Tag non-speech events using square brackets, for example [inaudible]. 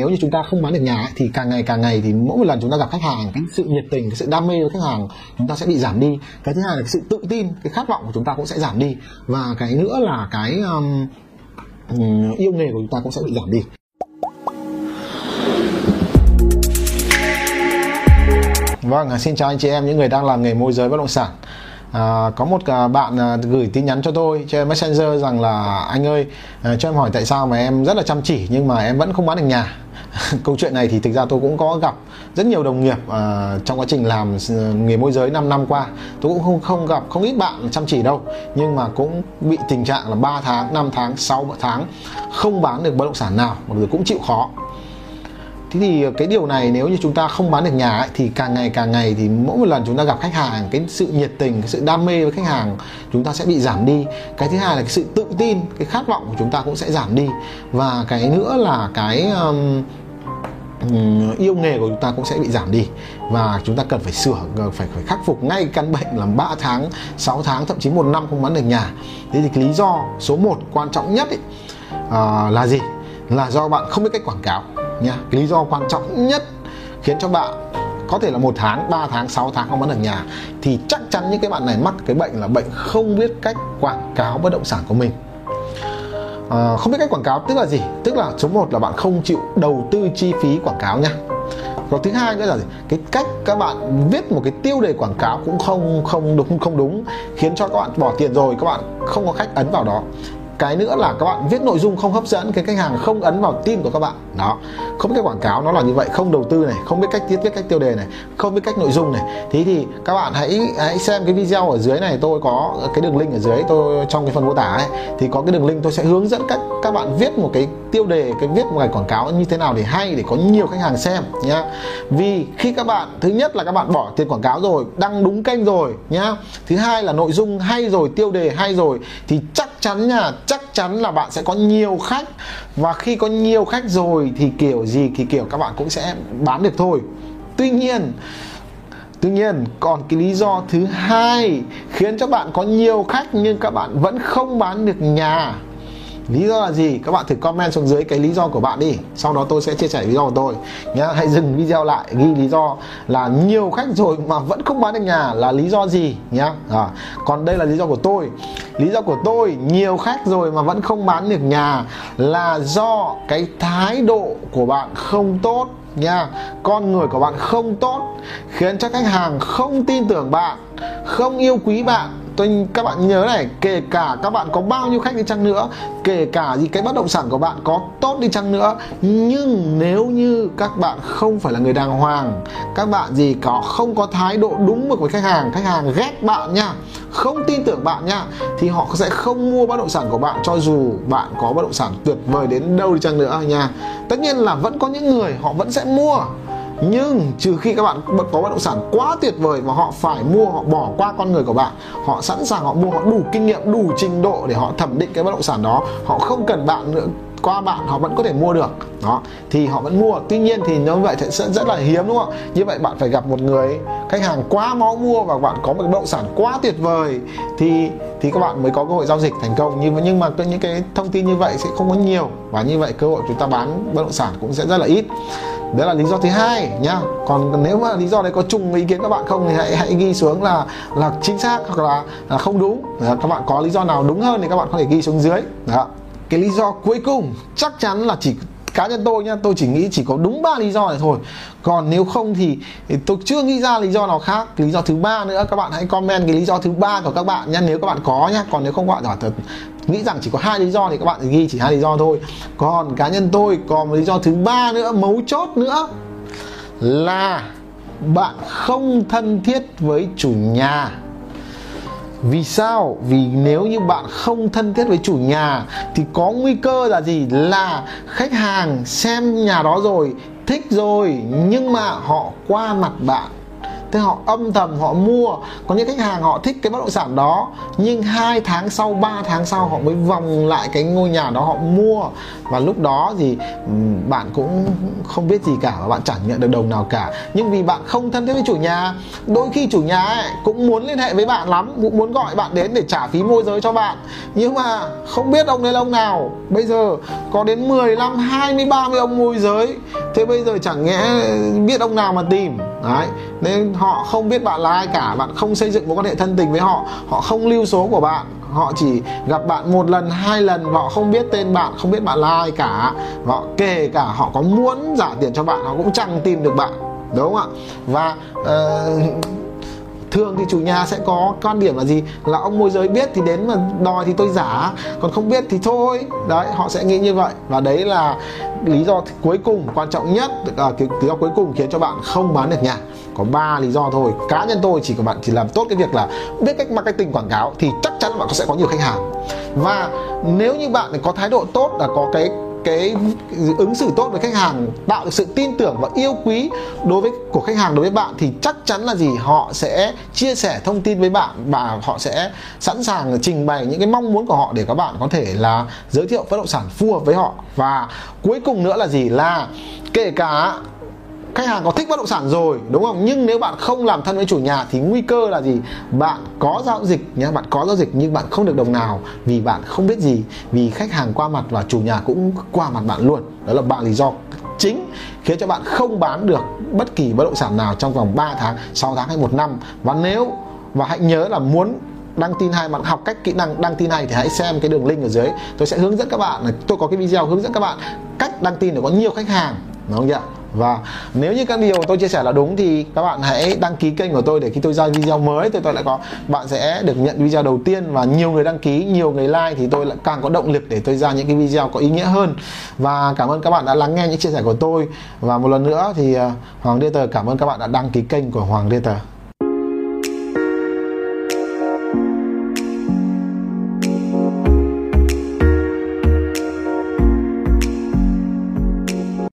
nếu như chúng ta không bán được nhà ấy, thì càng ngày càng ngày thì mỗi một lần chúng ta gặp khách hàng cái sự nhiệt tình cái sự đam mê với khách hàng chúng ta sẽ bị giảm đi. Cái thứ hai là cái sự tự tin cái khát vọng của chúng ta cũng sẽ giảm đi. Và cái nữa là cái um, yêu nghề của chúng ta cũng sẽ bị giảm đi. Vâng, à, xin chào anh chị em những người đang làm nghề môi giới bất động sản. À, có một à, bạn à, gửi tin nhắn cho tôi trên messenger rằng là anh ơi à, cho em hỏi tại sao mà em rất là chăm chỉ nhưng mà em vẫn không bán được nhà. [laughs] Câu chuyện này thì thực ra tôi cũng có gặp rất nhiều đồng nghiệp à, trong quá trình làm à, nghề môi giới 5 năm qua. Tôi cũng không không gặp không ít bạn chăm chỉ đâu nhưng mà cũng bị tình trạng là 3 tháng 5 tháng 6 tháng không bán được bất động sản nào mọi người cũng chịu khó thế thì ờ, cái điều này nếu như chúng ta không bán được nhà ấy, thì càng ngày càng ngày thì mỗi một lần chúng ta gặp khách hàng cái sự nhiệt tình cái sự đam mê với khách hàng chúng ta sẽ bị giảm đi. Cái thứ hai là cái sự tự tin cái khát vọng của chúng ta cũng sẽ giảm đi. Và cái nữa là cái um, yêu nghề của chúng ta cũng sẽ bị giảm đi. Và chúng ta cần phải sửa ờ, phải phải khắc phục ngay căn bệnh là 3 tháng 6 tháng thậm chí một năm không bán được nhà. Thế thì cái lý do số 1 quan trọng nhất ấy, uh, là gì? Là do bạn không biết cách quảng cáo nha. Cái lý do quan trọng nhất khiến cho bạn có thể là một tháng 3 tháng 6 tháng không bán được nhà thì chắc chắn những cái bạn này mắc cái bệnh là bệnh không biết cách quảng cáo bất động sản của mình. À, không biết cách quảng cáo tức là gì? Tức là số 1 là bạn không chịu đầu tư chi phí quảng cáo nha. Còn thứ hai nữa là gì? cái cách các bạn viết một cái tiêu đề quảng cáo cũng không không đúng không đúng khiến cho các bạn bỏ tiền rồi các bạn không có khách ấn vào đó cái nữa là các bạn viết nội dung không hấp dẫn, cái khách hàng không ấn vào tin của các bạn. Đó. Không biết cách quảng cáo nó là như vậy, không đầu tư này, không biết cách viết viết cách tiêu đề này, không biết cách nội dung này. Thế thì các bạn hãy hãy xem cái video ở dưới này, tôi có cái đường link ở dưới, tôi trong cái phần mô tả ấy, thì có cái đường link tôi sẽ hướng dẫn cách các bạn viết một cái tiêu đề, cái viết một quảng cáo như thế nào để hay, để có nhiều khách hàng xem, nhá. Vì khi các bạn, thứ nhất là các bạn bỏ tiền quảng cáo rồi, đăng đúng kênh rồi, nhá. Thứ hai là nội dung hay rồi, tiêu đề hay rồi, thì chắc chắn nha, chắc chắn là bạn sẽ có nhiều khách. Và khi có nhiều khách rồi thì kiểu gì thì kiểu các bạn cũng sẽ bán được thôi. Tuy nhiên Tuy nhiên, còn cái lý do thứ hai khiến cho bạn có nhiều khách nhưng các bạn vẫn không bán được nhà lý do là gì? Các bạn thử comment xuống dưới cái lý do của bạn đi. Sau đó tôi sẽ chia sẻ lý do của tôi nhá. Hãy dừng video lại ghi lý do là nhiều khách rồi mà vẫn không bán được nhà là lý do gì nhá? À, còn đây là lý do của tôi. Lý do của tôi nhiều khách rồi mà vẫn không bán được nhà là do cái thái độ của bạn không tốt nha con người của bạn không tốt khiến cho khách hàng không tin tưởng bạn không yêu quý bạn tôi các bạn nhớ này, kể cả các bạn có bao nhiêu khách đi chăng nữa, kể cả gì cái bất động sản của bạn có tốt đi chăng nữa, nhưng nếu như các bạn không phải là người đàng hoàng, các bạn gì có không có thái độ đúng mực với khách hàng khách hàng ghét bạn nha, không tin tưởng bạn nha, thì họ sẽ không mua bất động sản của bạn cho dù bạn có bất động sản tuyệt vời đến đâu đi chăng nữa nha. Tất nhiên là vẫn có những người họ vẫn sẽ mua nhưng trừ khi các bạn có bất động sản quá tuyệt vời mà họ phải mua, họ bỏ qua con người của bạn, họ sẵn sàng họ mua, họ đủ kinh nghiệm, đủ trình độ để họ thẩm định cái bất động sản đó, họ không cần bạn nữa, qua bạn họ vẫn có thể mua được đó thì họ vẫn mua. Tuy nhiên thì như vậy sẽ rất là hiếm đúng không như vậy bạn phải gặp một người khách hàng quá máu mua và bạn có một bất động sản quá tuyệt vời thì thì các bạn mới có cơ hội giao dịch thành công. Nhưng nhưng mà những cái thông tin như vậy sẽ không có nhiều. Và như vậy cơ hội chúng ta bán bất động sản cũng sẽ rất là ít. Đấy là lý do thứ hai nhá. Còn nếu mà lý do đấy có chung ý kiến các bạn không thì hãy hãy ghi xuống là là chính xác hoặc là, là không đúng. Đó, các bạn có lý do nào đúng hơn thì các bạn có thể ghi xuống dưới. Đó. Cái lý do cuối cùng chắc chắn là chỉ cá nhân tôi nhá tôi chỉ nghĩ chỉ có đúng ba lý do này thôi. Còn nếu không thì, thì tôi chưa nghĩ ra lý do nào khác. Lý do thứ ba nữa các bạn hãy comment cái lý do thứ ba của các bạn nhá nếu các bạn có nhá. Còn nếu không các bạn thật nghĩ rằng chỉ có hai lý do thì các bạn ghi chỉ hai lý do thôi. Còn cá nhân tôi còn một lý do thứ ba nữa mấu chốt nữa là bạn không thân thiết với chủ nhà vì sao? Vì nếu như bạn không thân thiết với chủ nhà, thì có nguy cơ là gì? Là khách hàng xem nhà đó rồi, thích rồi, nhưng mà họ qua mặt bạn thế họ âm thầm, họ mua. Có những khách hàng họ thích cái bất động sản đó, nhưng hai tháng sau 3 tháng sau họ mới vòng lại cái ngôi nhà đó họ mua. Và lúc đó thì bạn cũng không biết gì cả và bạn chẳng nhận được đồng nào cả. Nhưng vì bạn không thân thiết với chủ nhà, đôi khi chủ nhà ấy cũng muốn liên hệ với bạn lắm, cũng muốn gọi bạn đến để trả phí môi giới cho bạn. Nhưng mà không biết ông đấy là ông nào. Bây giờ có đến 10 năm 20 30 ông môi giới thế bây giờ chẳng nhẽ biết ông nào mà tìm. Đấy nên họ không biết bạn là ai cả. Bạn không xây dựng mối quan hệ thân tình với họ. Họ không lưu số của bạn. Họ chỉ gặp bạn một lần hai lần họ không biết tên bạn không biết bạn là ai cả. Họ kể cả họ có muốn trả tiền cho bạn họ cũng chẳng tìm được bạn. Đúng không ạ? Và uh, thường thì chủ nhà sẽ có quan điểm là gì? Là ông môi giới biết thì đến mà đòi thì tôi giả. Còn không biết thì thôi. Đấy họ sẽ nghĩ như vậy. Và đấy là lý do cuối cùng quan trọng nhất à, cái lý do cuối cùng khiến cho bạn không bán được nhà. Có ba lý do thôi. Cá nhân tôi chỉ có bạn chỉ làm tốt cái việc là biết cách marketing quảng cáo thì chắc chắn bạn sẽ có nhiều khách hàng. Và nếu như bạn có thái độ tốt là có cái cái ứng xử tốt với khách hàng, tạo được sự tin tưởng và yêu quý đối với của khách hàng đối với bạn thì chắc chắn là gì? Họ sẽ chia sẻ thông tin với bạn và họ sẽ sẵn sàng trình bày những cái mong muốn của họ để các bạn có thể là giới thiệu bất động sản phù hợp với họ. Và cuối cùng nữa là gì? Là kể cả khách hàng có thích bất động sản rồi, đúng không? Nhưng nếu bạn không làm thân với chủ nhà thì nguy cơ là gì? Bạn có giao dịch nhé bạn có giao dịch nhưng bạn không được đồng nào vì bạn không biết gì, vì khách hàng qua mặt và chủ nhà cũng qua mặt bạn luôn. Đó là bạn lý do chính khiến cho bạn không bán được bất kỳ bất động sản nào trong vòng 3 tháng 6 tháng hay một năm. Và nếu, và hãy nhớ là muốn đăng tin hay, bạn học cách kỹ năng đăng tin hay thì hãy xem cái đường link ở dưới. Tôi sẽ hướng dẫn các bạn tôi có cái video hướng dẫn các bạn cách đăng tin để có nhiều khách hàng, đúng không ạ và nếu như các điều tôi chia sẻ là đúng thì các bạn hãy đăng ký kênh của tôi để khi tôi ra video mới thì tôi lại có, bạn sẽ được nhận video đầu tiên và nhiều người đăng ký, nhiều người like thì tôi lại càng có động lực để tôi ra những cái video có ý nghĩa hơn. Và cảm ơn các bạn đã lắng nghe những chia sẻ của tôi. Và một lần nữa thì ờ, Hoàng Đê Tờ cảm ơn các bạn đã đăng ký kênh của Hoàng Đê Tờ.